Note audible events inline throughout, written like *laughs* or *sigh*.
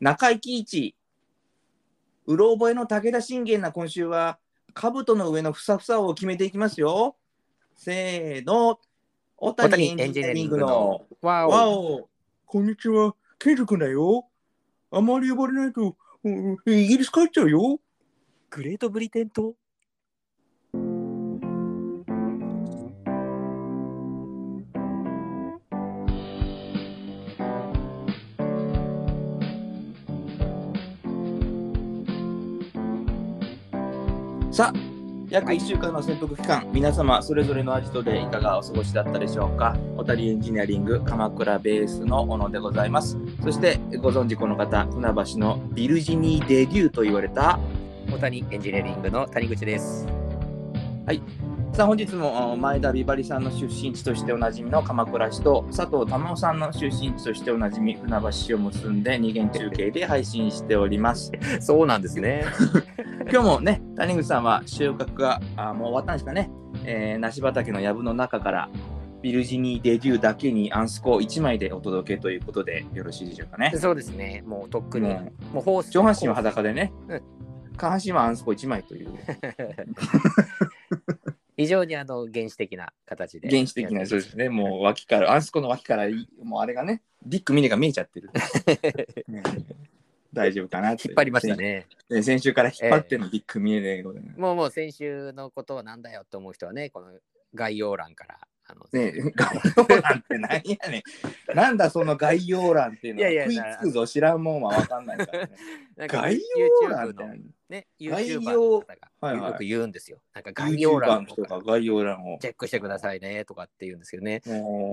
中井貴一、うろ覚えの武田信玄な今週は、兜の上のふさふさを決めていきますよ。せーの、小谷エンジニアリングの。わわお。お、こんにちは、ケンジ君だよ。あまり呼ばれないと、うんイギリス帰っちゃうよ。グレートブリテン島？さあ、約1週間の潜伏期間、皆様それぞれのアジトでいかがお過ごしだったでしょうか？小谷エンジニアリング鎌倉ベースの小野でございます。そしてご存知この方、船橋のビルジニー・デデューと言われた、小谷エンジニアリングの谷口です。さあ本日もあ前田美晴さんの出身地としておなじみの鎌倉市と佐藤珠緒さんの出身地としておなじみ船橋市を結んで二元中継で配信しております。そうなんですね。今日もね、谷口さんは収穫があもう終わったんですかね、えー、梨畑の藪の中からビルジニー・デデューだけにアンスコ1枚でお届けということでよろしいでしょうかね。そうですね。もうとっくに、ももうホースう上半身は裸でねうん、下半身はアンスコ1枚という *laughs* 非常にあの原始的な形で。原始的なそうですね、もう脇から、アンスコの脇からいもうあれがね、ディック・ミネが見えちゃってる。ね *laughs* 大丈夫かなって引っ張りました。ね。ね先週から引っ張ってんの、ディック・ミネでございます。もうもう先週のことはなんだよって思う人はね、この概要欄から。あのね *laughs* 概要欄って何やねん。*laughs* なんだその概要欄っていうのは。いやいや食いつくぞ、知らんもんは分かんないからね。*laughs* なんか概要欄っ YouTube てのね、概 YouTuber 要の方がはいはいよく言うんですよ。なんか概要欄とか概要欄を。チェックしてくださいねとかって言うんですけどね。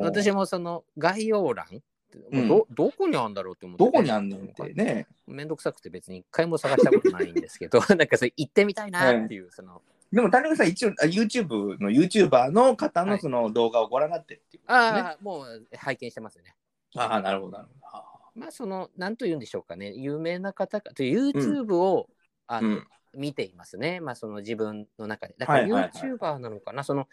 私もその概要欄、うんどどこにあるんだろうって思って、どこにあんねんってね。めんどくさくて別に一回も探したことないんですけど、なんかそれ行ってみたいなっていう、その、でも、谷口さん、一応、あ YouTube の YouTuber の方のその動画をご覧になってるっていうことですね。ああ、もう拝見してますね。ああ、なるほど、なるほどあまあその、なんと言うんでしょうかね、有名な方か、と YouTube を、あの、うん見ていますね。まあその自分の中で。だから YouTuber なのかな、その、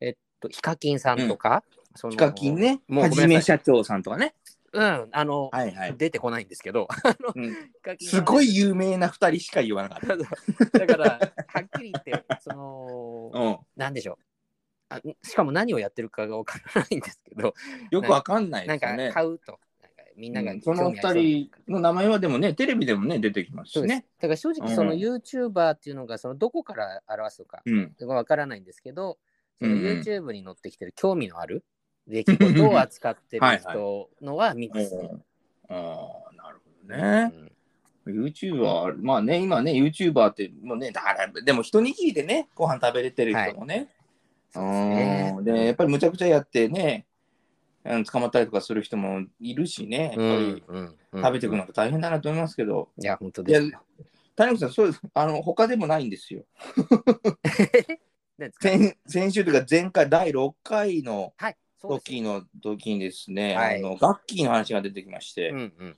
えっと、ヒカキンさんとか、そのヒカキンね、もうはじめ。社長さんとかね。うん、あの、はいはい。出てこないんですけど、うんすごい有名な2人しか言わなかった。*laughs* だから、はっきり言って、その、うん、なんでしょうあ。しかも何をやってるかがわからないんですけど、*laughs* よくわかんないなんかですよね。買うと、なんかみんながうんその興味あり2人の名前はでもね、テレビでもね、出てきますしね。だから正直、その YouTuber っていうのが、そのどこから表すのかわからないんですけど、そのうんうん YouTube に載ってきてる興味のある出来事を扱ってるはい人のは見ます。うんああ、なるほどうね。ん YouTuber、まあね、今ね、YouTuber って、もうね、だから、でも一握りでね、ご飯食べれてる人もね。そうですね。うん。で、やっぱりむちゃくちゃやってね、うん捕まったりとかする人もいるしね、やっぱり。食べていくのが大変だなと思いますけど、いや、本当ですよ。谷口さん、そうです。あの、他でもないんですよ。*laughs* 先先週というか、前回第6回の時の時にですね、はい。あの、ガッキーの話が出てきまして、うんうん。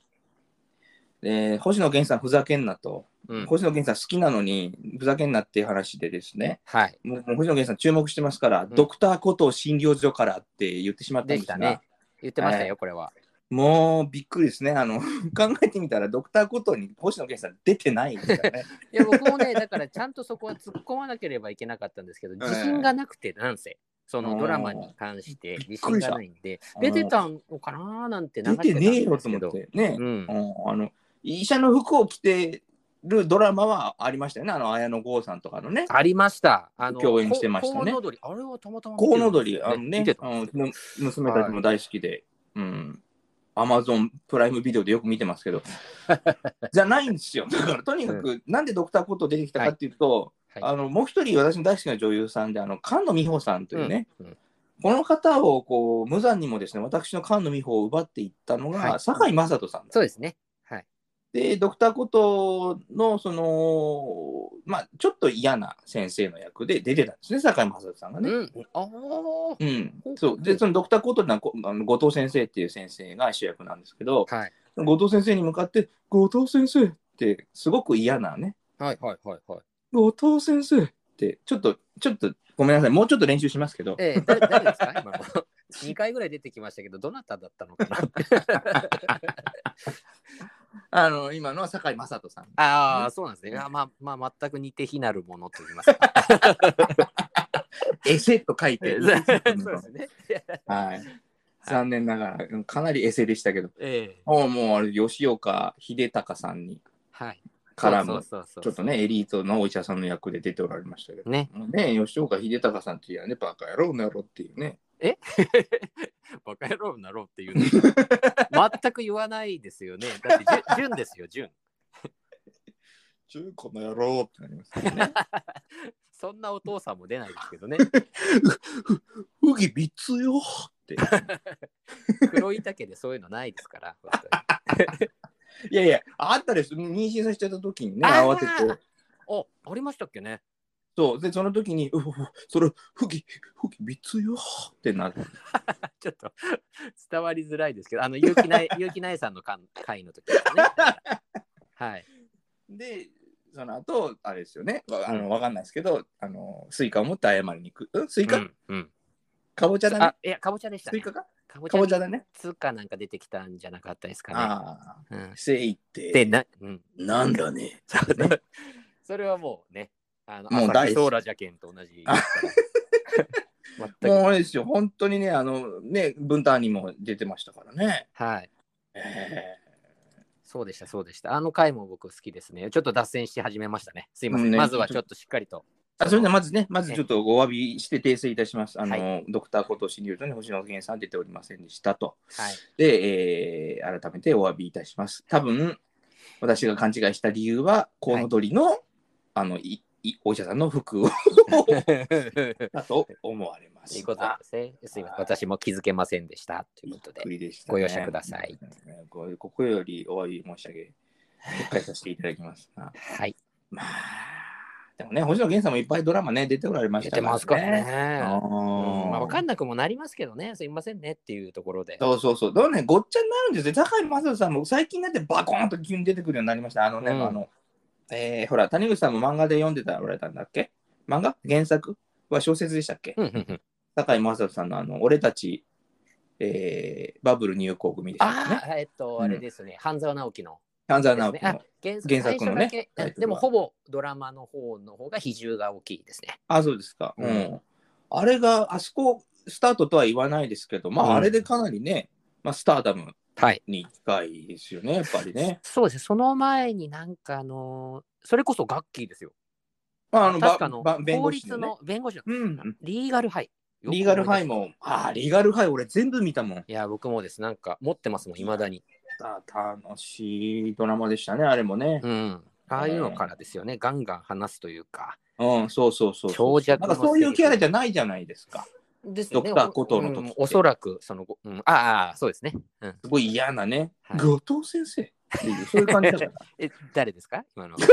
で星野源さんふざけんなと、うん。星野源さん好きなのにふざけんなっていう話でですね、はい。もう星野源さん注目してますから、ん。ドクターコトー診療所からって言ってしまったんですが、ね。言ってましたはよ、これは。もうびっくりですね。あの *laughs* 考えてみたら、ドクターコトーに星野源さん出てないですからね。*laughs* いや、僕もね、だからちゃんとそこは突っ込まなければいけなかったんですけど、自信がなくて、なんせ、そのドラマに関して自信がないんで、出てたのかなーなんて流出てねえよと思どって。ね、うん。うんあの医者の服を着てるドラマはありましたよね。あの綾野剛さんとかのね。ありました。あの共演してましたねコウノドリあれはたまたま見コウノドリ、あのねうんむ娘たちも大好きで、うん。アマゾンプライムビデオでよく見てますけど、*laughs* じゃないんですよ。だからとにかく、なんでドクターコトー出てきたかっていうと、はいあのもう一人私の大好きな女優さんで、あの菅野美穂さんというね、うんうんこの方をこう無残にもですね、私の菅野美穂を奪っていったのが、はい堺雅人さんそうですね。はい。で、ドクターコトーの、その、まあ、ちょっと嫌な先生の役で出てたんですね、堺雅人さんがね。うん。ああ。うん、そうでそのドクターこあの後藤先生っていう先生が主役なんですけど、はい。後藤先生に向かって、後藤先生ってすごく嫌なね、はいはいはいはい。後藤先生って、ちょっと、ちょっとごめんなさい、もうちょっと練習しますけど、ええ誰誰ですか？今の。*laughs* 2回ぐらい出てきましたけど、どなただったのかなって。あの今のは堺雅人さん。ああ、そうなんですね。まあ、まあ、全く似て非なるものと言いますか。*laughs* エセと書いてそうですね。はい。残念ながら、かなりエセでしたけど、ええもうもうあれ吉岡秀隆さんにはい。絡む、そうそうそうちょっとね、エリートのお医者さんの役で出ておられましたけど、ね。ね、吉岡秀隆さんっていうのはね、バカ野郎なろっていうね。え？*laughs* バカ野郎なろうっていうの？*laughs* 全く言わないですよね。だって、じゅ純ですよ、純。中古の野郎ってなりますよね。*laughs* そんなお父さんも出ないですけどね。ふぎ三つよって。黒い竹でそういうのないですから。いやいや、あったです。妊娠させちゃった時にね、慌てて。あ、ありましたっけね。そう。で、その時に、うふふそれ、ふぎ、ふぎ三つよってなる。*laughs* ちょっと伝わりづらいですけど、あの、結城ない *laughs* 結城ないさんのかん回の時ですね。はい。で、その後、あれですよね。わあの、わかんないですけど、あの、スイカを持って謝りに行く。うん？スイカ、うんうん。かぼちゃだねあ。、いや、かぼちゃでした、ね。スイカか？かぼかぼちゃだね。つかなんか出てきたんじゃなかったですかね。ああ。うん、せいって。で、な、うん。なんだね *laughs* それはもうね、あの、もう大ソーラジャケンと同じ。*laughs* もうあれですよ。本当にね、あの、ね、文ターにも出てましたからね。はい。えそうでした、そうでした。あの回も僕好きですね。ちょっと脱線し始めましたね。すいません。うんねまずはちょっとしっかりと。ーあそれではまずね、まずちょっとお詫びして訂正いたします。あの、はドクターことによるとね、星野源さん出ておりませんでしたと。はい。で、えー改めてお詫びいたします。多分、私が勘違いした理由は、コウノドリの、あの、いいお医者さんの服を *laughs* だと思われます。ということですね。すいません。私も気づけませんでした。ということででした、ご容赦ください。こここよりお詫び申し上げ、撤回させていただきます。あ *laughs* はい。まあ、でもね、星野源さんもいっぱいドラマね、出ておられまし出たてますからね。あうんまあ、わかんんなくもなりますけどね。すいませんねっていうところで。そうそうそう。だからね、ごっちゃになるんですよ。高井正人さんも最近になってバコーンと急に出てくるようになりました。あのね、うんあの、えーほら、谷口さんも漫画で読んでたおられたんだっけ？漫画？原作？は小説でしたっけ？うんうんうん高井正人さんのあの、俺たち、えーバブル入校組でしたね？ああ、えっと、あれですね。半沢直樹の。半沢直樹の。原作原作のねでもほぼドラマの方の方が比重が大きいですね。あ、そうですか。ううんん。あれが、あそこ、スタートとは言わないですけど、まうんあ、あれでかなりね、まあ、スターダムはい。に近いですよね、やっぱりね。そうですね。その前になんかあのーそれこそガッキーですよ。まあ、あの、ば確かあの法律護士の、弁護士のうん。リーガルハイ。リーガルハイも、ああ、リーガルハイ、俺全部見たもん。た。いや、僕もです。なんか持ってますもん、いまだに。た楽しいドラマでしたね、あれもね。うん。ああいうのからですよね。ガンガン話すというか。うん、そうそうそうそう。長尺のなんかそういうキャラじゃないじゃないですか。ですよね。ドクターコトーの時うんおそらく、その、うん、ああ、そうですね。うん。すごい嫌なね、はい後藤先生っていう、そういう感じだから。*laughs* え、誰ですか？今の。*laughs*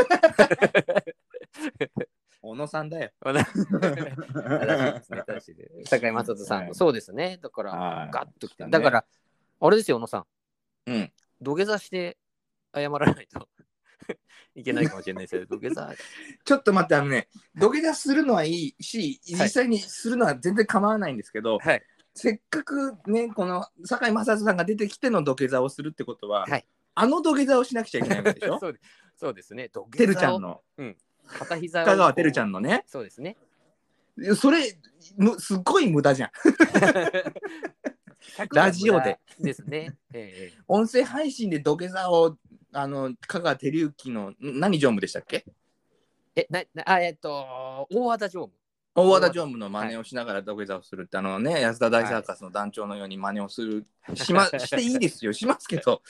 小野さんだよ。*laughs* 正しいですね。正しいです。坂井正人さんはいの。そうですね。だから、はいガッときた。ねだから、あれですよ、小野さん。うん。土下座して謝らないと *laughs* いけないかもしれないですけど、土下座。*laughs* ちょっと待って、あのね、土下座するのはいいし、実際にするのは全然構わないんですけど、はい。せっかくね、この堺雅人さんが出てきての土下座をするってことは、はいあの土下座をしなくちゃいけないわけでしょ？*laughs* そうですそうですね。土て下座を。るちゃんの、片膝を。香川てるちゃんのね、そうですね。それ、むすっごい無駄じゃん。ラジオで。ですね。ええ音声配信で土下座を、あの、香川照之の、ん何常務でしたっけ？え、な、なあ、えっと、大和田常務。大和田常務の真似をしながら土下座をするって、あのね、安田大サーカスの団長のように真似をする、しま *laughs* していいですよ、しますけど、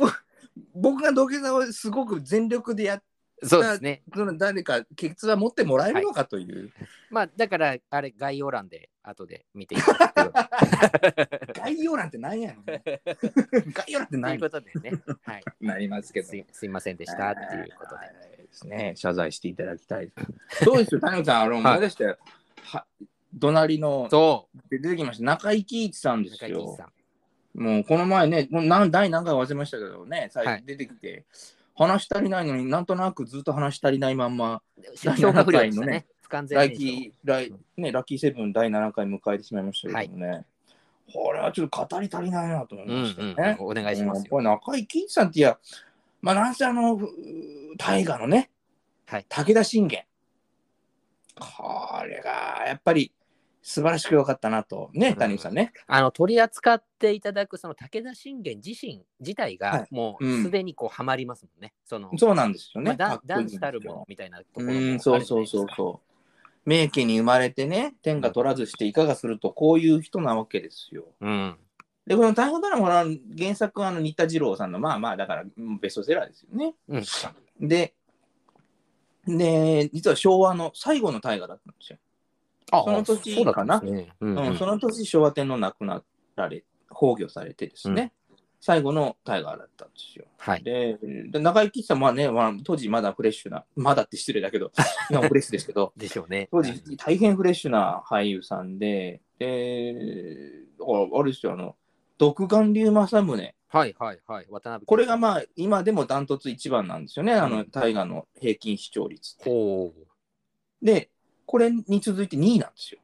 *laughs* 僕が土下座をすごく全力でやっそうですね。その誰か、ケツは持ってもらえるのかという、まあ、だから、あれ、概要欄で、後で見ていただくと。*laughs* 概要欄って何やねん。*laughs* 概要欄ってという何ことでね。はい。*laughs* なりますけど。すいすいませんでしたっていうことで。はいですね。謝罪していただきたいです。そうですよ、谷口さん、あの、思い出して、は隣の、そで出てきました、中井貴一さんう、ですよ中井貴一。さん。もうこの前ね、もう何第何回忘れましたけどね、最はい初出てきて、話足りないのになんとなくずっと話足りないまんま、*laughs* のねラキー、ね、ラッキーセブン第7回迎えてしまいましたけどもね、これはちょっと語り足りないなと思いうんましたうんね。お願いしますよ。うんこれ中井貴一さんっていや、まあ、なんせあの、ふ大河のね、はい武田信玄。これが、やっぱり、素晴らしく良かったなと。ね、うん谷口さんね。あの取り扱っていただくその武田信玄自身自体はいがもうすでにこうハマりますもんね。そのそうなんですよね。まあダンかっこいいんですよダンスたるものみたいなところもあうん、るじゃないうそそうそうそう。名家に生まれてね、天下取らずしていかがすると、こういう人なわけですよ。うん。で、この大河ドラマは原作はあの新田次郎さんの、まあまあ、だからうんベストセラーですよね。うん。で、で、実は昭和の最後の大河だったんですよ。あその年かなそねうんうんその年、昭和天皇亡くなられ、崩御されてですね、最後の大河だったんですよ。はい。で、で中井貴一さんはね、まあ、当時まだフレッシュな、まだって失礼だけど、今もフレッシュですけど、*laughs* でしょうね。当時大変フレッシュな俳優さんで、で、だからあれですよ、あの、独眼竜政宗。はいはいはい。渡辺これがまあ、今でもダントツ一番なんですよね、あの、うん大河の平均視聴率って。ほう。で、これに続いて2位なんですよ。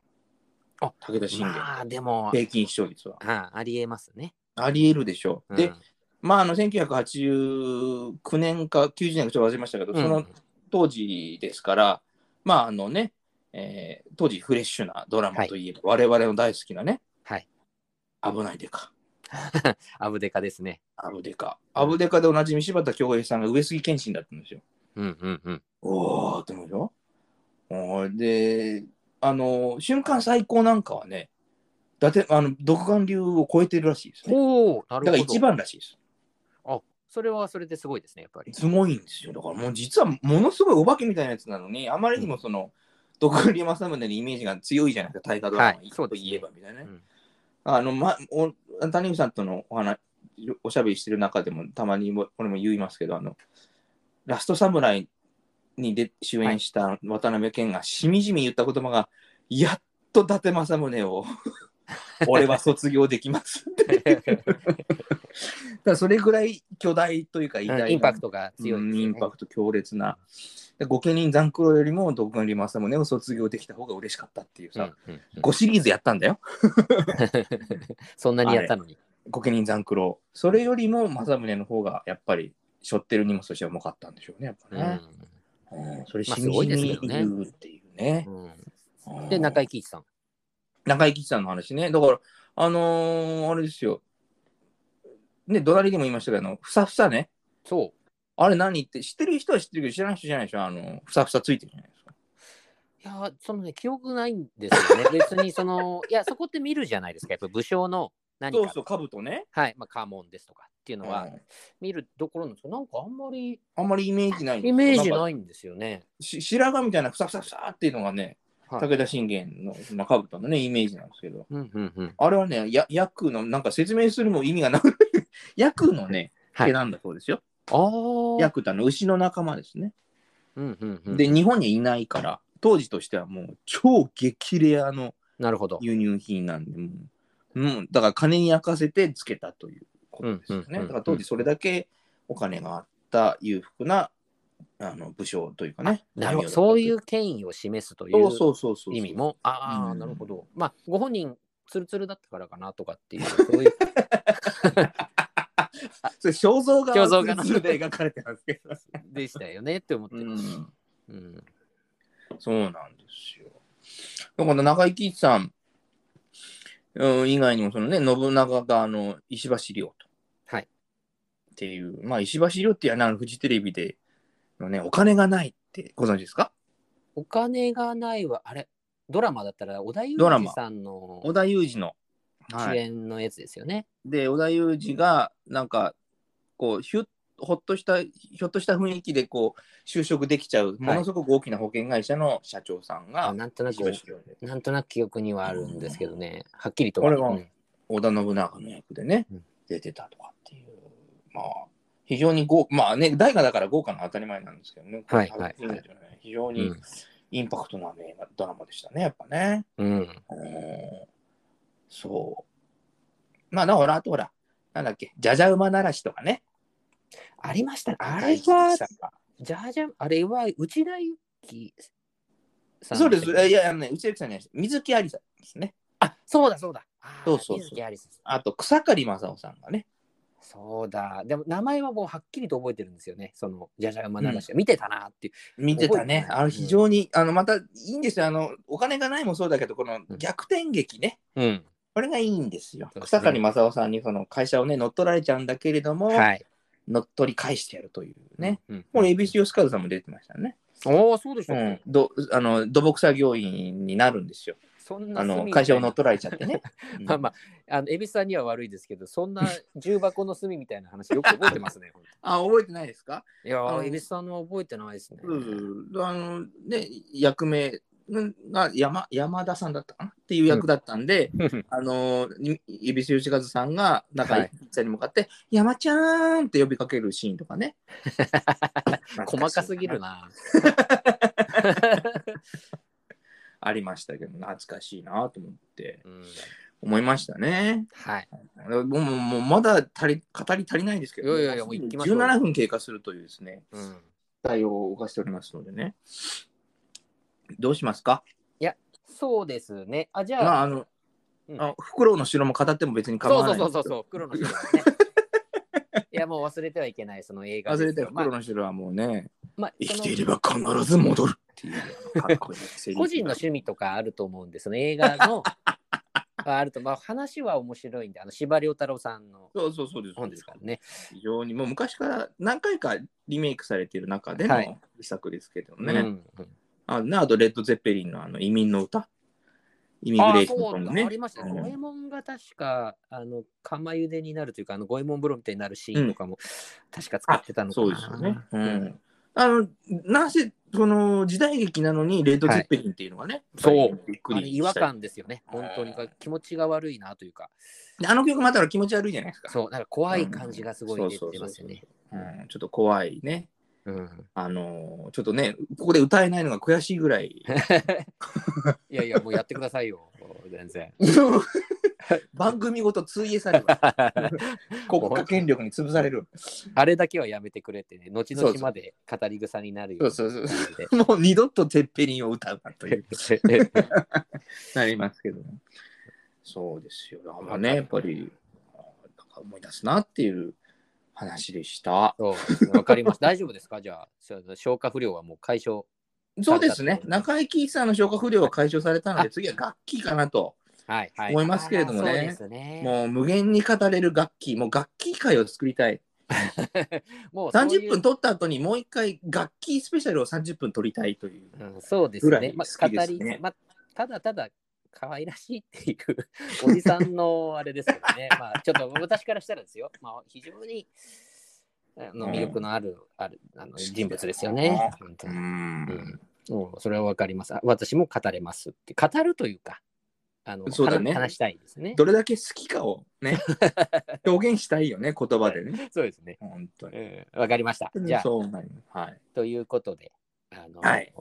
あ武田信玄。まあでも、平均視聴率は。あありえますね。ありえるでしょう。でうん、まあ、あの、1989年か90年かちょっと忘れましたけど、そのうん当時ですから、まあ、あのね、えー当時フレッシュなドラマといえば、我々の大好きなね、はい。危ないでか。*laughs* アブデカですね。アブデカ。アブデカでおなじみ柴田恭平さんが上杉謙信だったんですよ。うんうんうん。おーって思うよ。おーで、あの、瞬間最高なんかはね、だって、あの、独眼竜を超えてるらしいですね。ほう。なるほど。だから一番らしいです。あそれはそれですごいですね、やっぱり。すごいんですよ。だからもう実はものすごいお化けみたいなやつなのに、あまりにもその、独眼竜政宗のイメージが強いじゃないですか、大河ドラマはいといえばみたいなね。うんあの、ま、お谷口さんとのお話、おしゃべりしてる中でもたまにもこれも言いますけど、あの、ラストサムライにで主演した渡辺謙がしみじみ言った言葉が、やっと伊達政宗を *laughs* 俺は卒業できますって。*laughs* だそれぐらい巨大というか偉大なインパクトが強いね、うんインパクト強烈な。で御家人残苦労よりも独眼竜政宗を卒業できた方が嬉しかったっていうさ、うんうんうん5シリーズやったんだよ。*laughs* そんなにやったのに。御家人残苦労。それよりも政宗の方がやっぱり背負ってる荷物としては重かったんでしょうね、やっぱね。うんそれしみじみ言うっていうね。で、中井貴一さん。中井貴一さんの話ね。だから、あのーあれですよ。ね、ドラリでも言いましたけど、あのふさふさね。そう。あれ何って知ってる人は知ってるけど知らない人じゃないでしょ？あの、ふさふさついてるじゃないですか。いや、そのね、記憶ないんですよね。別に、その、いや、そこって見るじゃないですか。やっぱ武将の何か。そうそう、兜ね。はい、まあ、家紋ですとかっていうのはうん見るところなんですけど、なんかあんまりあんまりイメージない。イメージんかないんですよね。し白髪みたいなふさふさふさっていうのがね、はい武田信玄の、まあ、兜のね、イメージなんですけど、うんうんうん。あれはね、や役の、なんか説明するも意味がなく、*laughs* 役のね、はい毛なんだそうですよ。ああ。ヤクってあの牛の仲間ですね。うんうんうん。で、日本にいないから、当時としてはもう超激レアのなるほど。輸入品なんで、もう、うん、だから金に焼かせてつけたということですよね。だから当時それだけお金があった裕福なあの武将というかね。なるほど。そういう権威を示すといそううそうそうそう。意味も？ああ、うんなるほど。まあ、ご本人、ツルツルだったからかなとかっていう、そういう。*laughs* それ肖像画肖像画のので描かれてますけど。でしたよねって思ってる。うん、うん。そうなんですよ。だから中井貴一さん、うん、以外にもそのね、信長があの石橋亮と。はい。っていう、まあ石橋亮っていうのはフジテレビでのね、お金がないってご存知ですか？お金がないわ、あれ、ドラマだったら、織田裕ドラマ二さんの織田裕二の。主はい、演のやつですよね。で、織田裕二が、なんか、こう、ひゅほっとした、ひょっとした雰囲気で、こう、就職できちゃう、ものすごく大きな保険会社の社長さんが、あなんとなくなんとなく記憶にはあるんですけどね、はっきりとこれはうん織田信長の役でね、うん。出てたとかっていう、まあ、非常に豪まあね、大河だから豪華な当たり前なんですけどね、はいはい。はい非常にうん。インパクトのある映画ドラマでしたね、やっぱね。うん。うんそう。まあ、だから、あとほら、なんだっけ、じゃじゃ馬ならしとかね。ありましたね。あれは、じゃあじゃあ、あれは内田有紀さんそうです。いや、あのね、内田さんじゃないです。水木有沙ですね。あ、そうだそうだ。そうそうそうあと、草刈正雄さんがね、そうだ。でも名前はもうはっきりと覚えてるんですよね。そのじゃじゃ馬流し、見てたなっていう。見てたね。あの非常に、あのまたいいんですよ。あのお金がないもそうだけど、この逆転劇ね。うん。これがいいんですよ。すね草刈正雄さんにその会社をね、乗っ取られちゃうんだけれども、はい。乗っ取り返してやるというね。うん。これ、恵比寿吉和さんも出てましたね。おお、そうでしょう、うん、どあの土木作業員になるんですよ。そんなあの会社を乗っ取られちゃってね。*laughs* うんまあまあ、あの、恵比寿さんには悪いですけど、そんな重箱の隅みたいな話よく覚えてますね。*laughs* 本あ、覚えてないですか？当いやあのー、恵比寿さんの覚えてないですね。うん、あのね、役名が山山田さんだったかな？っていう役だったんで、あのに恵比寿吉和さんが中はい井さんに向かって、山ちゃんって呼びかけるシーンとかね。*laughs* 細かすぎるな。*laughs* ありましたけど、懐かしいなと思ってうん、思いましたね。はい。もうもうまだ足り語り足りないですけど、いやいやいやもう行きましょう17分経過するというですね、うん。対応を犯しておりますのでね。どうしますか？そうですね。あ、じゃあ、まあ、あの、うんあフクロウの城も語っても別に構そうわないう。そうそうそうそう、黒の城ね。*laughs* いや、もう忘れてはいけない、その映画忘れてよフクロウの城はもうね、まあ、生きそのていれば必ず戻るっていうあのかっこいいセリフ個人の趣味とかあると思うんで、その映画のが *laughs* あると、まあ、話は面白いんで、あの司馬遼太郎さんのそうそうそうです。本ですからね。非常にもう昔から何回かリメイクされている中ではいの遺作ですけどね。うんうんあナード・レッド・ゼッペリンのあの移民の歌イミグああ、レーションそうだ、ソングね。ありましたね。うん五右衛門が確か、あの、釜茹でになるというか、あの、五右衛門風呂みたいになるシーンとかも、確か使ってたのかな。そうですよね。うん。あの、なぜ、その時代劇なのにレッド・ゼッペリンっていうのがね、そうやっぱりびっくあれ違和感ですよね。本当にうん気持ちが悪いなというか、であの曲またら気持ち悪いじゃないですか。そう、なんか怖い感じがすごい出てますよね。うん、ちょっと怖いね。うん。あのちょっとね、ここで歌えないのが悔しいぐらい。*laughs* いやいや、もうやってくださいよ、全然。*laughs* 番組ごと通えされる。*laughs* 国家権力に潰される。あれだけはやめてくれってね、後々まで語り草になるよそうそうそうもう二度とゼッペリンを歌うなという。なりますけども。そうですよ。だからね、やっぱり、思い出すなっていう話でした。わかります。*laughs* 大丈夫ですか？じゃあ、消化不良はもう解消。そうですね。中井貴一さんの消化不良は解消されたので、次は楽器かなと。はいはい。思いますけれどもね。もう無限に語れる楽器、もう楽器会を作りたい。*laughs* もうそういう30分撮った後にもう一回楽器スペシャルを30分撮りたいという。うん、そうですぐらい。ねまあ、好きです語ねり、まあ、ただただ可愛らしいっていうおじさんのあれですけどね。*laughs* まあ、ちょっと私からしたらですよ。まあ、非常にあの魅力のある,、あるあの人物ですよね。本当うに。ん。もうそれはわかります。あ私も語れますって。語るというか、あのそうだね話話したいですね。どれだけ好きかをね、*laughs* 表現したいよね、言葉でね。*laughs* そうですね。本当に。うんわかりました。じゃあ。はい。ということで、あの、はい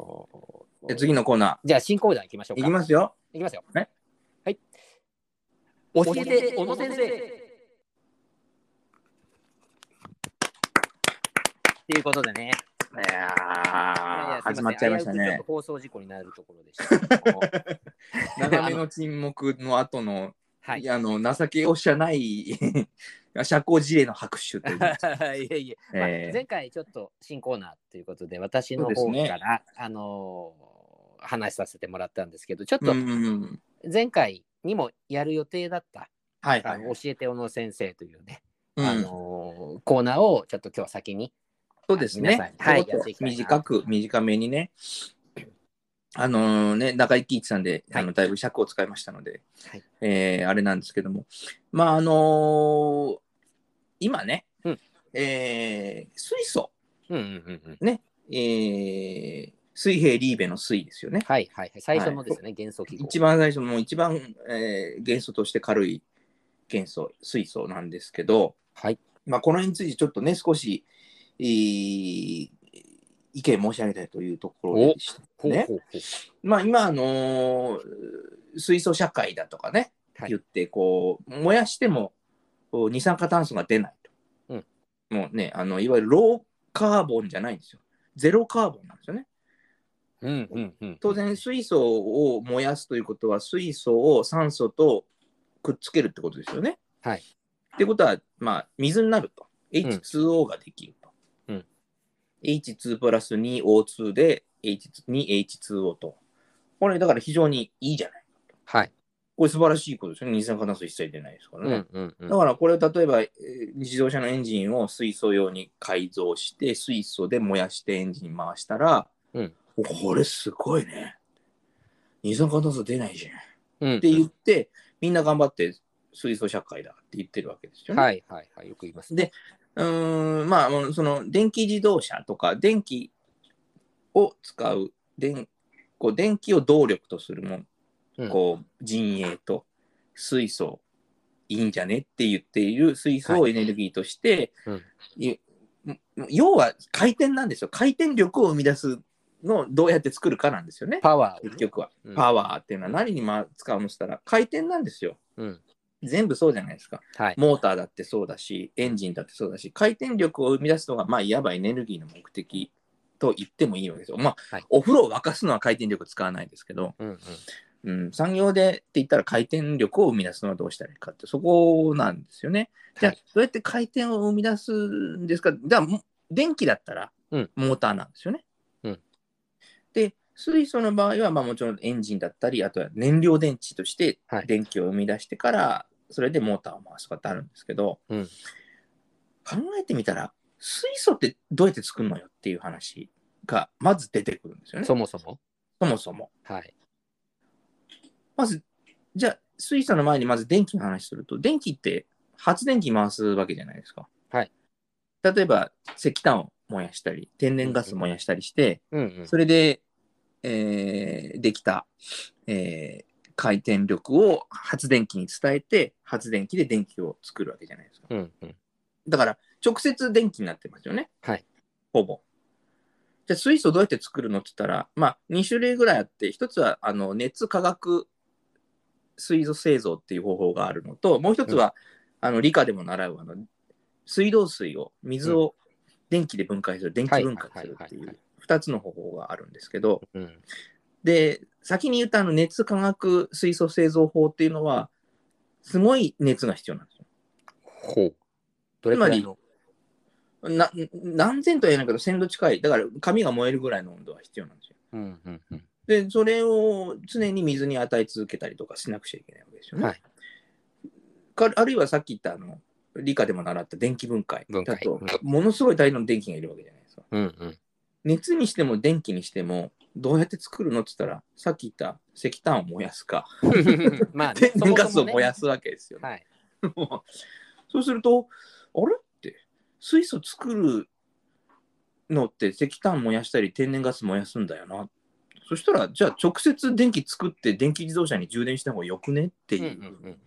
おで次のコーナじゃあ、新コーナー行きましょうー、いか。きますよ。いきますよ。ねはい。教えて、小野先生。ということでね、いやいやいやー、始まっちゃいましたねすません危うくちょっと。放送事故になるところでしたけども。*laughs* 長めの沈黙の後の、はい。いやあの情けおしゃない *laughs* 社交辞令の拍手という。*laughs* いやいや、まあえー前回ちょっと新コーナーということで、私の方そうですねから、あのー話させてもらったんですけど、ちょっと前回にもやる予定だった、はいはい。教えて小野先生というね、うんあのーコーナーをちょっと今日は先にそうですね。はい短く、短めにね。あのね、中井貴一さんで、はいあのだいぶ尺を使いましたので、はいえーあれなんですけども、まあ、あのー今ね、うんえー水素、うんうんうんうん。えー水平リーベの水ですよね。はいはいはい。最初のですね、元素記号。一番最初の一番、えー元素として軽い元素、水素なんですけど、はい。まあ、この辺についてちょっとね、少し、えー意見申し上げたいというところでしたね。ほうほう。まあ、今、あのー水素社会だとかね、はい言って、こう、燃やしてもこう二酸化炭素が出ないと。うんもうね、あの、いわゆるローカーボンじゃないんですよ。ゼロカーボンなんですよね。うんうんうん。当然、水素を燃やすということは、水素を酸素とくっつけるってことですよね。はい。ってことは、まあ、水になると。H2O ができると。うん H2 プラス 2O2 で H2H2O と。これ、だから非常にいいじゃない。はい。これ素晴らしいことですよね。二酸化炭素一切出ないですからね。うんうんうんだからこれ例えば、えー自動車のエンジンを水素用に改造して水素で燃やしてエンジン回したら、うんおこれすごいね。二酸化炭素出ないじゃん。っうんて言って、みんな頑張って水素社会だって言ってるわけですよね。はいはいはい。よく言いますね。うーんまあその電気自動車とか電気を使う電こう電気を動力とするもんうんこう陣営と水素いいんじゃねって言っている水素をエネルギーとして、うんい要は回転なんですよ回転力を生み出すのをどうやって作るかなんですよね。パワー結局は、うん。パワーっていうのは何にま使うのって言ったら回転なんですよ。うん。全部そうじゃないですか。はい。モーターだってそうだしエンジンだってそうだし回転力を生み出すのがまあいわばエネルギーの目的と言ってもいいわけですよ。まあ、はい。お風呂を沸かすのは回転力使わないですけど、うんうん。うん、産業でって言ったら回転力を生み出すのはどうしたらいいかって、そこなんですよね。じゃあ、はい。どうやって回転を生み出すんですか。じゃあ、も電気だったらうん。モーターなんですよね。うんで、水素の場合は、まあ、もちろんエンジンだったり、あとは燃料電池としてはい電気を生み出してから、それでモーターを回すとかってあるんですけど、うん考えてみたら、水素ってどうやって作るのよっていう話がまず出てくるんですよね。そもそも？そもそも。はい。まず、じゃあ、水素の前にまず電気の話すると、電気って発電機回すわけじゃないですか。はい。例えば、石炭を燃やしたり、天然ガス燃やしたりして、うんうん。それで、えーできた、えー回転力を発電機に伝えて、発電機で電気を作るわけじゃないですか。うんうん。だから、直接電気になってますよね。はい。ほぼ。じゃあ、水素どうやって作るのって言ったら、まあ、2種類ぐらいあって、一つは、あの、熱化学水素製造っていう方法があるのと、もう一つは、あの、理科でも習う、あの、水道水を、水を電気で分解する、電気分解するっていうはいはいはいはい、二つの方法があるんですけど、うん。で、先に言ったあの熱化学水素製造法っていうのは、すごい熱が必要なんですよ。ほう。どれくらいの？な何千とは言えないけど、1000度近い。だから、紙が燃えるぐらいの温度は必要なんですよ。うんうんうん。で、それを常に水に与え続けたりとかしなくちゃいけないわけですよね。はい。かあるいはさっき言ったあの、理科でも習った電気分解だとう、ものすごい大量の電気がいるわけじゃないですか。うんうん。熱にしても電気にしても、どうやって作るのって言ったら、さっき言った石炭を燃やすか、*laughs* まあね、*laughs* 天然ガスを燃やす。すわけですよね。はい。*laughs* そうすると、あれって、水素作るのって石炭燃やしたり天然ガス燃やすんだよな。そしたら、じゃあ直接電気作って電気自動車に充電した方がよくねっていう。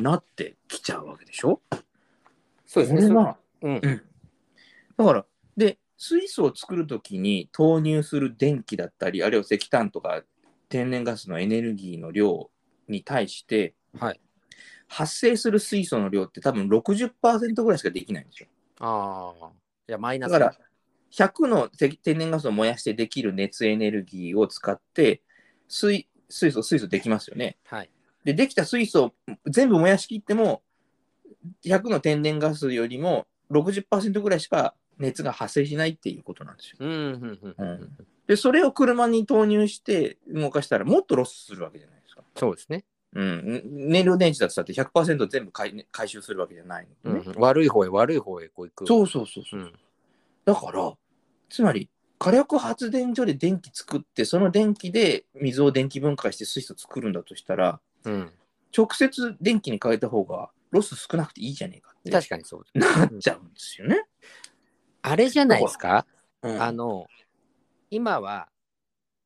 なってきちゃうわけでしょ？そうですね。これはうんうんだから、で、水素を作るときに投入する電気だったり、あるいは石炭とか天然ガスのエネルギーの量に対して、はい。発生する水素の量って多分60%ぐらいしかできないんですよ。ああ。じゃあマイナスだから、100の石天然ガスを燃やしてできる熱エネルギーを使って、水水素、水素できますよね。はい。で、できた水素を全部燃やしきっても、100の天然ガスよりも60%ぐらいしか熱が発生しないっていうことなんですよ。うんうん。で、それを車に投入して動かしたらもっとロスするわけじゃないですか。そうですね。うん。燃料電池だとだって100%全部回回収するわけじゃないのでね。うん悪い方へ悪い方へこう行く。そうそうそうそうう。ん。だから、つまり、火力発電所で電気作って、その電気で水を電気分解して水素作るんだとしたら、うん。直接電気に変えた方がロス少なくていいじゃねえかって確かにそうです。なっちゃうんですよね。あれじゃないですか？うん。あの、今は、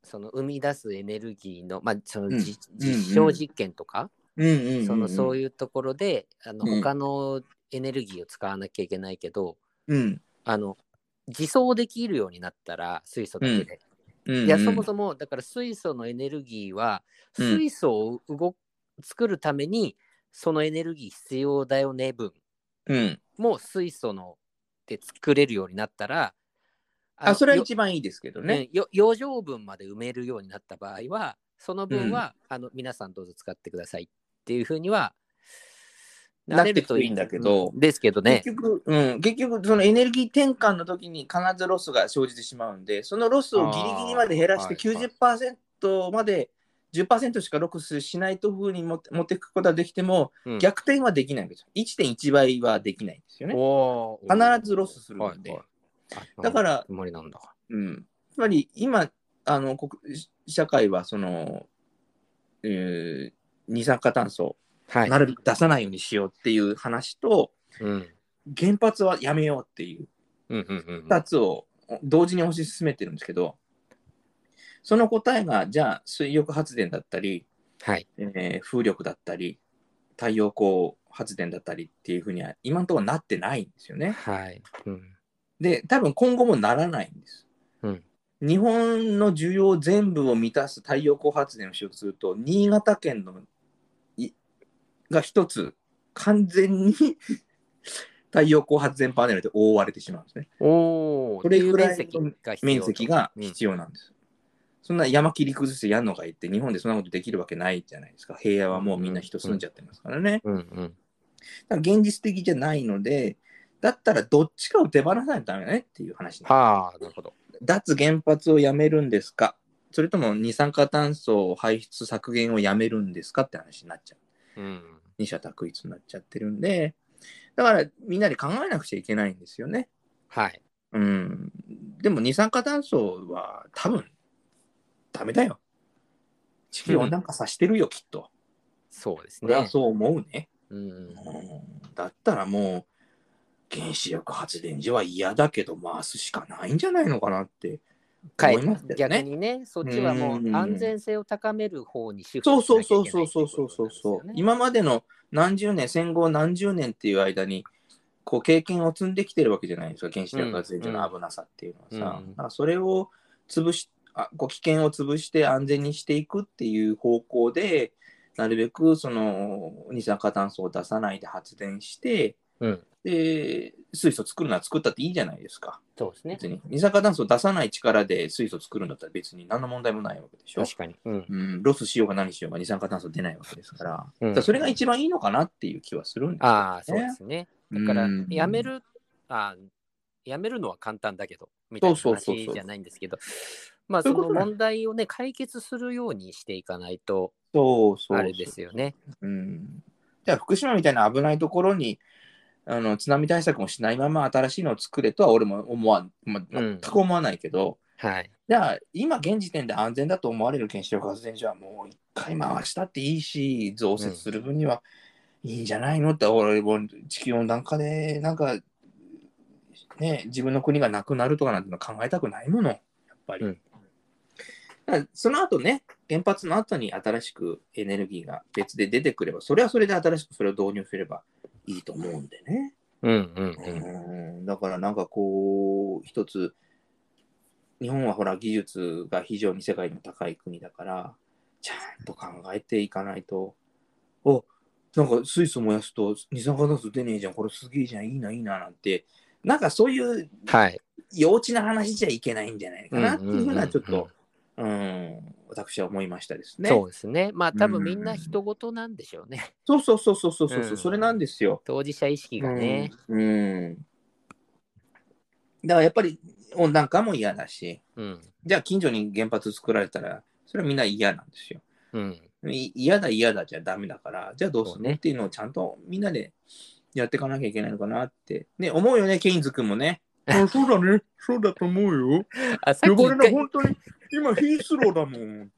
その生み出すエネルギーの、まあ、そのじうん実証実験とか、うんうんそのそういうところで、あのうん。他のエネルギーを使わなきゃいけないけど、うん。あの、自走できるようになったら、水素だけで。うん。うん、いや、そもそも、だから水素のエネルギーは、うん。水素を動作るために、そのエネルギー必要だよね分うん。も水素ので作れるようになったら、あ、それは一番いいですけどね。ね、よ余剰分まで埋めるようになった場合は、その分は、あの皆さんどうぞ使ってくださいっていうふうにはなってくといいんだけどうんですけどね。結局、うん、結局、そのエネルギー転換の時に必ずロスが生じてしまうんで、そのロスをギリギリまで減らしてあーはい90%まで10%しかロスしないというふうに持っていくことはできても、うん逆転はできないんですよ。1.1倍はできないんですよね。おー必ずロスするのでだからつまりなんだ。うん、つまり今あの国社会はその、えー二酸化炭素をはい。なるべく出さないようにしようっていう話と、うん。原発はやめようっていううんうんうんうん。2つを同時に推し進めてるんですけど、その答えがじゃあ水力発電だったり、はい。えー風力だったり太陽光発電だったりっていうふうには今のところなってないんですよね。はい。うん。で多分今後もならないんです。うん日本の需要全部を満たす太陽光発電をしようとすると新潟県のいが一つ完全に *laughs* 太陽光発電パネルで覆われてしまうんですね。おお。それぐらいってう面積が必要なんです。そんな山切り崩してやんのかいって日本でそんなことできるわけないじゃないですか。平野はもうみんな人住んじゃってますからね。うんうん。だから現実的じゃないので、だったらどっちかを手放さないとダメだねっていう話はあ、なるほど。脱原発をやめるんですかそれとも二酸化炭素排出削減をやめるんですかって話になっちゃう。うん。二者択一になっちゃってるんで、だからみんなで考えなくちゃいけないんですよね。はい。うん。でも二酸化炭素は多分ダメだよ。地球温暖化さしてるよ、きっと。そうですね。俺はそう思うね。うん。うんだったらもう原子力発電所は嫌だけど回すしかないんじゃないのかなってかえ思いますけどね。逆にね、そっちはもうんう安全性を高める方にシフトしそうなきゃそいうけないそうそうそうそうそう、今までの何十年戦後何十年っていう間にこう経験を積んできてるわけじゃないですか原子力発電所の危なさっていうのはさ、うんだからそれを潰しあこう危険を潰して安全にしていくっていう方向でなるべくその二酸化炭素を出さないで発電してうん。で水素作るのは作ったっていいじゃないですかそうですね。別に二酸化炭素を出さない力で水素作るんだったら別に何の問題もないわけでしょ確かに。うん。うん、ロスしようが何しようが二酸化炭素出ないわけですから,、うんだからそれが一番いいのかなっていう気はするんですよああ、そうですね。だからうん、やめる、あやめるのは簡単だけど、みたいな話じゃないんですけど、まあ、その問題をね、解決するようにしていかないと、そうそうあれですよね。うん、じゃあ福島みたいな危ないところにあの津波対策もしないまま新しいのを作れとは俺も思わん、ま全く思わないけど、はい。じゃあ今現時点で安全だと思われる原子力発電所はもう一回回したっていいし増設する分にはいいんじゃないのって、俺も地球温暖化でなんかね自分の国がなくなるとかなんての考えたくないものやっぱり、うんその後ね原発の後に新しくエネルギーが別で出てくればそれはそれで新しくそれを導入すればいいと思うんでね、うんうんうん。だからなんかこう一つ日本はほら技術が非常に世界でも高い国だからちゃんと考えていかないと。おなんか水素燃やすと二酸化炭素出ねえじゃん。これすげえじゃん。いいないいななんて。なんかそういう。幼稚な話じゃいけないんじゃないかなっていうふうなちょっとうん私は思いましたですね。そうですね。まあ、多分みんうなん人事なんでしょうね。そうそうそうそうそうそう、うんそれなんですよ。当事者意識がね。うん。うんだからやっぱり温暖化も嫌だし、うん。じゃあ近所に原発作られたら、それはみんな嫌なんですよ。うん。い嫌だ嫌だじゃダメだから、じゃあどうするのっていうのをちゃんとみんなでやっていかなきゃいけないのかなって。ね、思うよね、ケインズ君もね。あ *laughs* そうだね、そうだと思うよ。あ、さっき呼ばれな、一回本当に、今ヒースローだもん。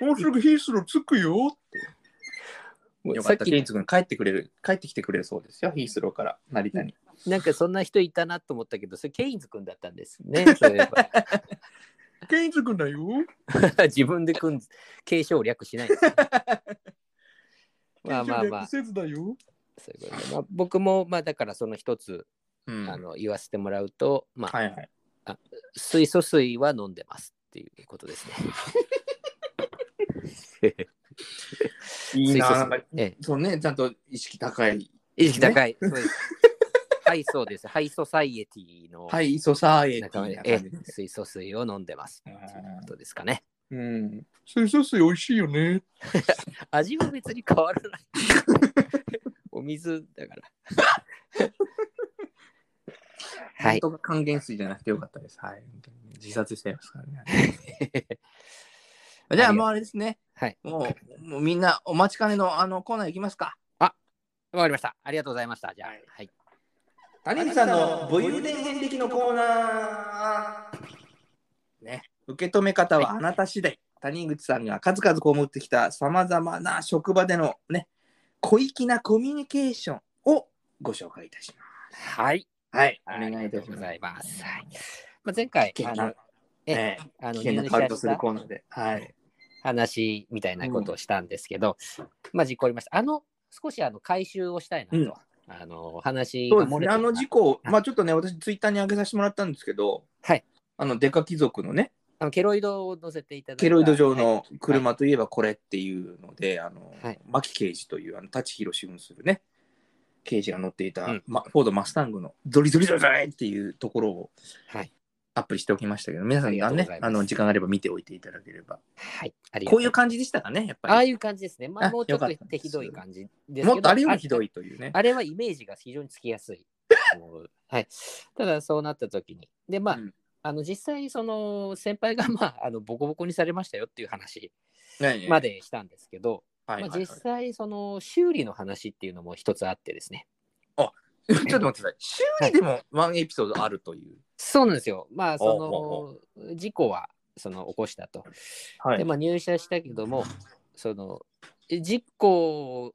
もうすぐヒースロー着くよって。よかった、さっきケインズ君帰ってくれる、帰ってきてくれるそうですよ、ヒースローから成田に。*laughs* なんかそんな人いたなと思ったけど、それケインズ君だったんですね。*laughs* そういえばケインズ君だよ。自分で組ん継承略しないです、ね。まあまあまあ、せずだよ。そういうことでまあ、僕もまあだからその一つ、うん、あの言わせてもらうと、まあ、はいはい。水素水は飲んでますっていうことですね。*laughs* いいな、ええそうね、ちゃんと意識高い。意識高い。そうです。はい、そうです。ハイソサイエティのハイソサイエティ。水素水を飲んでますっていうことですかね。うん。水素水美味しいよね。*laughs* 味は別に変わらない。お水だから。はい。本当が還元水じゃなくてよかったです。はい。自殺しちゃいますからね。*laughs* じゃあもうあれですね。はい。もうもうみんなお待ちかねのあのコーナー行きますか。わかりました。ありがとうございました。じゃあ、はいはい。谷口さんの武勇伝遍歴のコーナー。ね。受け止め方はあなた次第。谷口さんが数々こう持ってきたさまざまな職場でのね、小粋なコミュニケーションをご紹介いたします。はい。はい。おあ願いいりがとうごたします。ざいます。はい。まあ、前回、あの、ええあの危険な入香りとするコーナーで。はい。話みたいなことをしたんですけど、まあ、実行ありました。あの、少しあの回収をしたいなと、うんあの、話そうですね。あの事故、はいまあちょっとね、私ツイッターに上げさせてもらったんですけど、はい。あの、デカ貴族のね、あのケロイドを乗せていただいたケロイド上はいの車といえばこれっていうので、あの、はい牧刑事という、あの、舘ひろし扮するね、刑事が乗っていた、うんま、フォードマスタングのゾリゾリゾリゾリっていうところをはい。アップしておきましたけど、皆さんがねああの、時間があれば見ておいていただければ。はい。こういう感じでしたかね、やっぱり。ああいう感じですね。まあ、あもうちょっと手ひどい感じですけど。もっとあれよりひどい。いというね。あれはイメージが非常につきやすい。*laughs* はい。ただ、そうなった時に。で、まあ、うんあの実際、その先輩が、まあ、あのボコボコにされましたよっていう話ねまでしたんですけど、はいはいはいまあ、実際、その修理の話っていうのも一つあってですね。*laughs* ちょっと待ってください。修理でもワンエピソードあるという？そうなんですよ。まあ、おその事故はその起こしたと。はで、まあ、入社したけども、その事故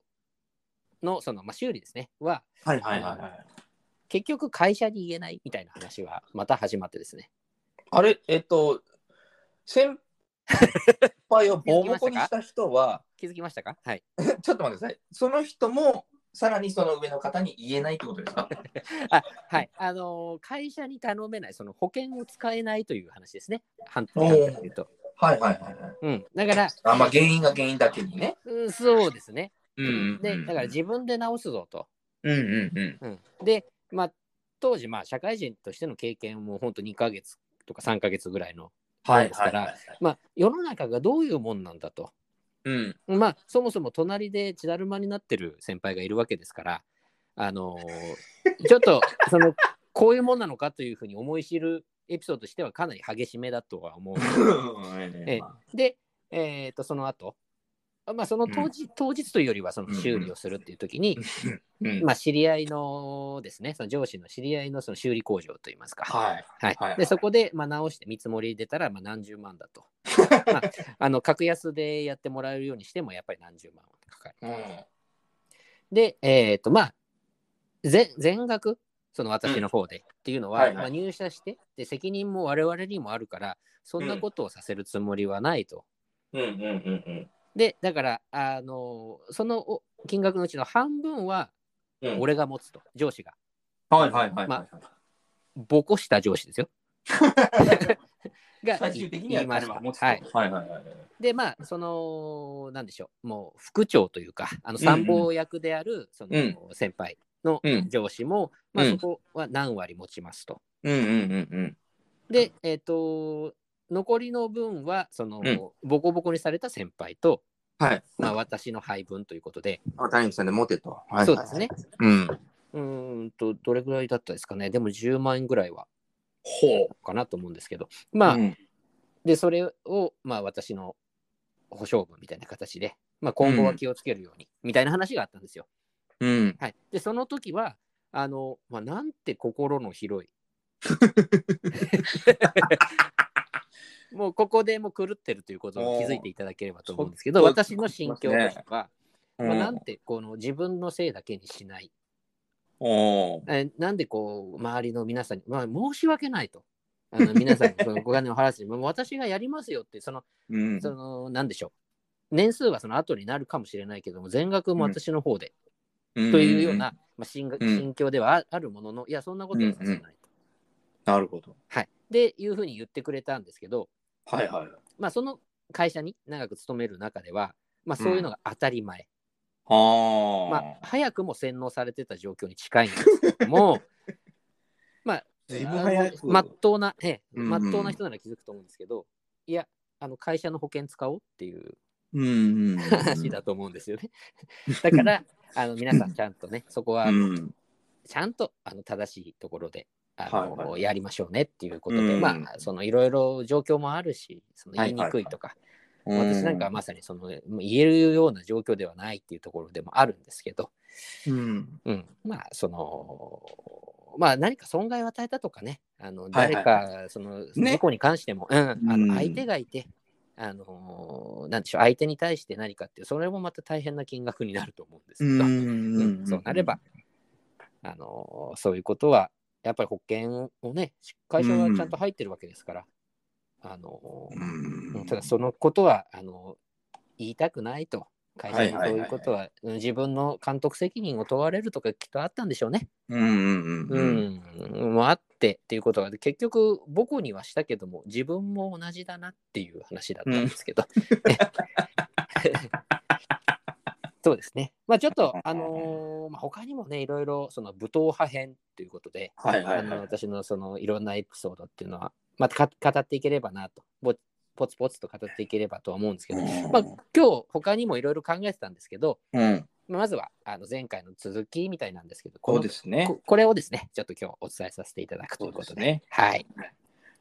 のその、まあ、修理ですね、ははいはいはいはい。結局会社に言えないみたいな話はまた始まってですね。あれ、えっと、先輩をボコボコにした人は、気づきましたか？はい。*laughs* ちょっと待ってください。その人も、さらにその上の方に言えないってことですか？あはい。あのー会社に頼めない、その保険を使えないという話ですね。反対で言うと。はいはいはいはい。うん。だから、あ、まあ原因が原因だけにね。うん、そうですね。うんうんうんで、だから自分で直すぞと。うんうんうん。うん、で、まあ、当時、まあ、社会人としての経験も本当2ヶ月とか3ヶ月ぐらいの、はいですからはいはい。まあ、世の中がどういうもんなんだと。うん。まあ、そもそも隣で血だるまになってる先輩がいるわけですから、あのー *laughs* ちょっと、その、こういうもんなのかというふうに思い知るエピソードとしてはかなり激しめだとは思う。*laughs* ええで、えっ、と、その後、まあ、その当日、当日というよりは、その修理をするっていう時に、うん。まあ、知り合いのですね、その上司の知り合いのその修理工場といいますか。はい。はい。はい。でそこで、まあ、直して見積もり出たら、まあ、何十万だと。*laughs* まあ、あの格安でやってもらえるようにしてもやっぱり何十万はかかる。うん。で、えっ、と、まあ、ぜ全額、その私の方でっていうのは、はいはい。まあ、入社してで、責任も我々にもあるから、そんなことをさせるつもりはないと。うんうんうんうんで、だから、あのそのお金額のうちの半分はうん。俺が持つと、上司が。はいはいはいはい。まボコした上司ですよ。*laughs* が最終的にはは持つと。はい。はいはいはい。で、まあ、その、なんでしょう、もう副長というか、あの参謀役である、そのうん先輩のうん上司も、まあ、うんそこは何割持ちますと。うんうんうんうん。で、えっ、と、残りの分は、その、うんボコボコにされた先輩と、はい。まあ、私の配分ということで、あ、谷口さんで持てと。はいそうですね。。うん。うーんと、どれぐらいだったですかね。でも10万円ぐらいはほかなと思うんですけど、まあ、うんで、それを、まあ、私の保証分みたいな形で、まあ、今後は気をつけるように、みたいな話があったんですよ。うん。はい。で、その時は、あの、まあ、なんて心の広い。*laughs* もうここでもう狂ってるということに気づいていただければと思うんですけど、私の心境としては、うんまあ、なんてこの自分のせいだけにしない？えなんでこう、周りの皆さんに、まあ、申し訳ないと。あの皆さんにそのご金を払わせて、私がやりますよって、その、うんその、なんでしょう。年数はその後になるかもしれないけども、全額も私の方で、というような、まあ、心心境ではああるものの、いや、そんなことはさせないと。なるほど。はい。で、いうふうに言ってくれたんですけど、はいはい。まあ、その会社に長く勤める中では、まあ、そういうのが当たり前。はまあ、早くも洗脳されてた状況に近いんですけども、*laughs* まあ、まっとうな、ええ、うんうんまっとうな人なら気づくと思うんですけど、いや、あの会社の保険使おうっていううんうん。話だと思うんですよね。*laughs* だから、あの皆さんちゃんとね、そこはうん。ちゃんとあの正しいところで。あのはいはやりましょうねっていうことで、うん。まあそのいろいろ状況もあるしその言いにくいとか、私なんかはまさにその言えるような状況ではないっていうところでもあるんですけど、うん。うん、まあそのまあ何か損害を与えたとかね。あの誰はいはい。かそのね。事故に関しても、うん。あうん。の相手がいて、あのなんでしょう相手に対して何かっていうそれもまた大変な金額になると思うんですけど、うん。そうなれば、あのそういうことはやっぱり保険をね会社はちゃんと入ってるわけですから、あのうん。ただそのことはあの言いたくないと。会社にそういうことは、うん自分の監督責任を問われるとかきっとあったんでしょうね。うんうんうんううん。ん。もあってっていうことが結局母校にはしたけども自分も同じだなっていう話だったんですけど。*laughs* そうですね。まあちょっと、あのーまあ、他にもね、いろいろその武闘派編ということで、はいはいあのはい。私のそのいろんなエピソードっていうのは、またか語っていければなと、ぼポツポツと語っていければとは思うんですけど、まあ、今日他にもいろいろ考えてたんですけど、うん。まずはあの前回の続きみたいなんですけど、こうですね。ここれをですね、ちょっと今日お伝えさせていただくということで、ですねはい。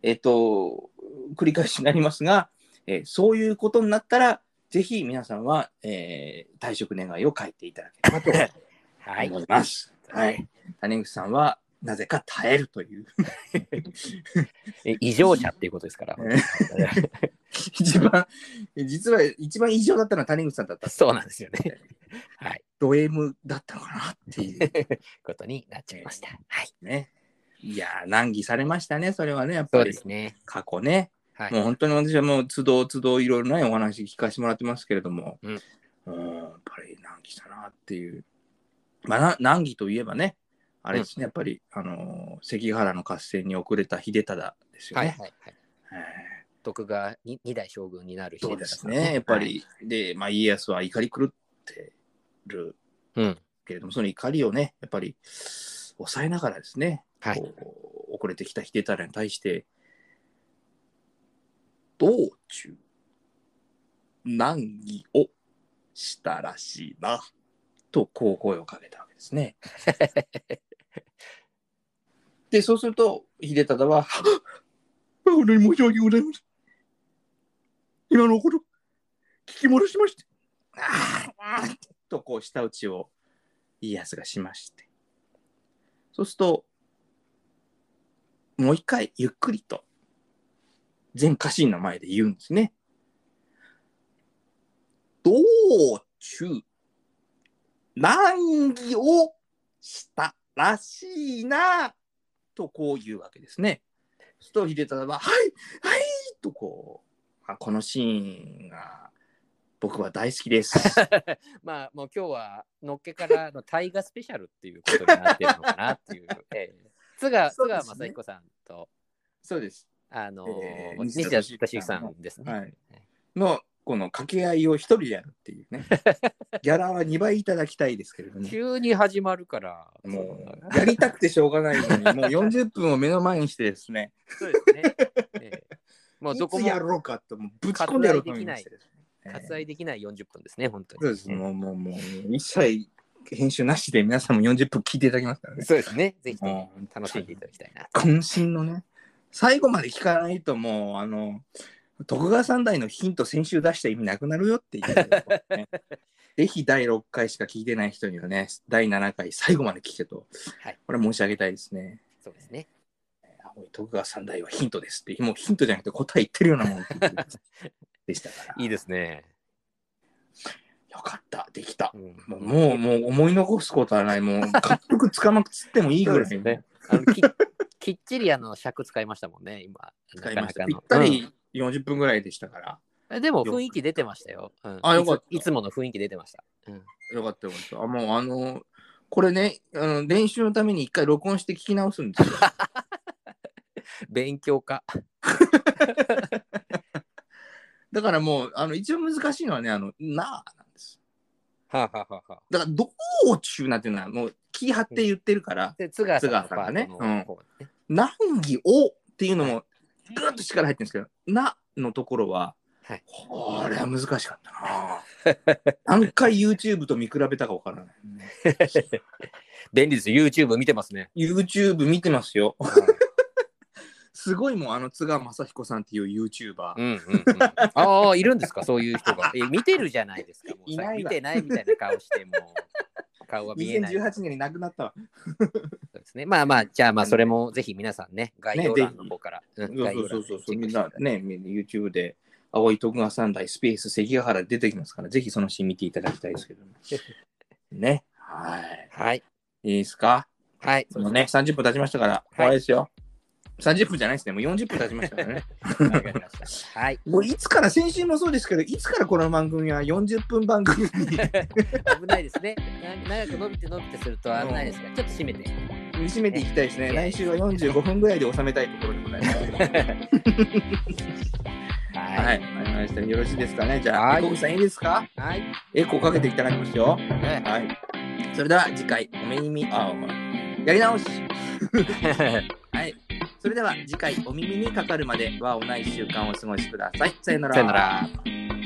えっと、繰り返しになりますが、えーそういうことになったら、ぜひ皆さんは、えー退職願いを書いていただければと *laughs* はい。思います。はい。谷口さんは、なぜか耐えるという。*laughs* え異常者っていうことですから。一番、実は一番異常だったのは谷口さんだった。そうなんですよね。はい。ド M だったのかなっていう *laughs* ことになっちゃいました。はい。ね。いやー、難儀されましたね、それはね、やっぱりそうで。すね。過去ね。はい。もう本当に私はもう都度都度いろいろなお話聞かせてもらってますけれども、うんうんやっぱり難儀したなっていう。まあ、な難儀といえばね、あれですね、やっぱり、あのー関ヶ原の合戦に遅れた秀忠ですよね。はいはいはい。え徳川に二代将軍になる秀忠ですね、やっぱり、で、まあ、家康は怒り狂ってるはい。うん。けれども、その怒りをね、やっぱり抑えながらですね、はい。遅れてきた秀忠に対して、道中、難儀をしたらしいな、とこう声をかけたわけですね。*laughs* で、そうすると、秀忠は、*laughs* 本当に申し訳ございません。今のこと、聞き戻しまして、あ *laughs* あとこう、舌打ちを家康がしまして、そうすると、もう一回ゆっくりと全家臣の前で言うんですね。道中難儀をしたらしいなとこう言うわけですね。すると秀忠は「はいはい」とこうあこのシーンが僕は大好きです。*laughs* まあもう今日はのっけからの大河スペシャルっていうことになってるのかなっていう。えー津川ね川雅彦さんとそうです。あのえー西田敏行さんですね。はい、のこの掛け合いを一人でやるっていうね。*laughs* ギャラは2倍いただきたいですけれども、急に始まるから。もうやりたくてしょうがないのに、*laughs* もう40分を目の前にしてですね、そうですね。えー *laughs* もうどこもいつやろうかともうぶち込んでやろうと思いましてですね。割愛できない40分ですね、本当に。そうです、もうもうもう一切編集なしで皆さんも40分聞いていただきますからね。そうですね。ぜひともも楽しんでいただきたいな。渾身のね、最後まで聞かないともう、あの、徳川三代のヒント先週出した意味なくなるよって言って、ね、*laughs* ぜひ第6回しか聞いてない人にはね、第7回最後まで聞けと、はいこれ申し上げたいですね。そうですね。あ徳川三代はヒントですって、もうヒントじゃなくて答え言ってるようなもん *laughs* でしたから。いいですね。よかった、できた。うんもう、もう、思い残すことはない。もう、*laughs* 監督つかまくつってもいいぐらいねあのききっちりあの尺使いましたもんね、今。使いました。ぴなかなかのったり40分ぐらいでしたから。うんでも雰囲気出てましたよ。うんあよかったいついつもの雰囲気出てました。うんよかったよかった。あもうあの、これね、あの練習のために一回録音して聞き直すんですよ。*laughs* 勉強家。*laughs* だからもう、あの一番難しいのはね、あの、なあ。はあ、はあはだから、道中なんていうのは、もう気張って言ってるから、で、津川さんの津川さパんがねうん。難儀をっていうのも、ぐっと力入ってるんですけど、なのところは、はいこれは難しかったな何回 YouTube と見比べたかわからない。*laughs* 便利です。YouTube 見てますね。YouTube 見てますよ。すごいもん、あの津川雅彦さんっていう YouTuber。うんうんうん、ああ、いるんですか、そういう人が。え見てるじゃないですか。もうさいないわ見てないみたいな顔して、もう *laughs* 顔が見えない。2018年に亡くなったわ。そうですね。まあまあ、じゃあまあ、それもぜひ皆さんね、概要欄の方から。うんそうそうそうそう、みんなね、YouTube で、青い徳川三代スペース関ヶ原出てきますから、ぜひそのシーン見ていただきたいですけども。*laughs* ね。はい。はい。いいですか？はい。もうね、30分経ちましたから、終わりですよ。30分じゃないですね、もう40分経ちましたからね。*laughs* はい。もういつから、先週もそうですけど、いつからこの番組は40分番組に？*laughs* 危ないですね。な長く伸びて伸びてすると危ないですが、ちょっと締めて。締めていきたいですね。来週は45分ぐらいで収めたいところでございます。*laughs* は。はいい、わかりました。よろしいですかね。じゃあ、はいエコブさんいいですか？はい。エコーかけていただきますよ。ねはい。それでは次回、お目にみ、あ、やり直し。それでは次回、お耳にかかるまでは、おない1週間をお過ごしください。さよなら。さよなら。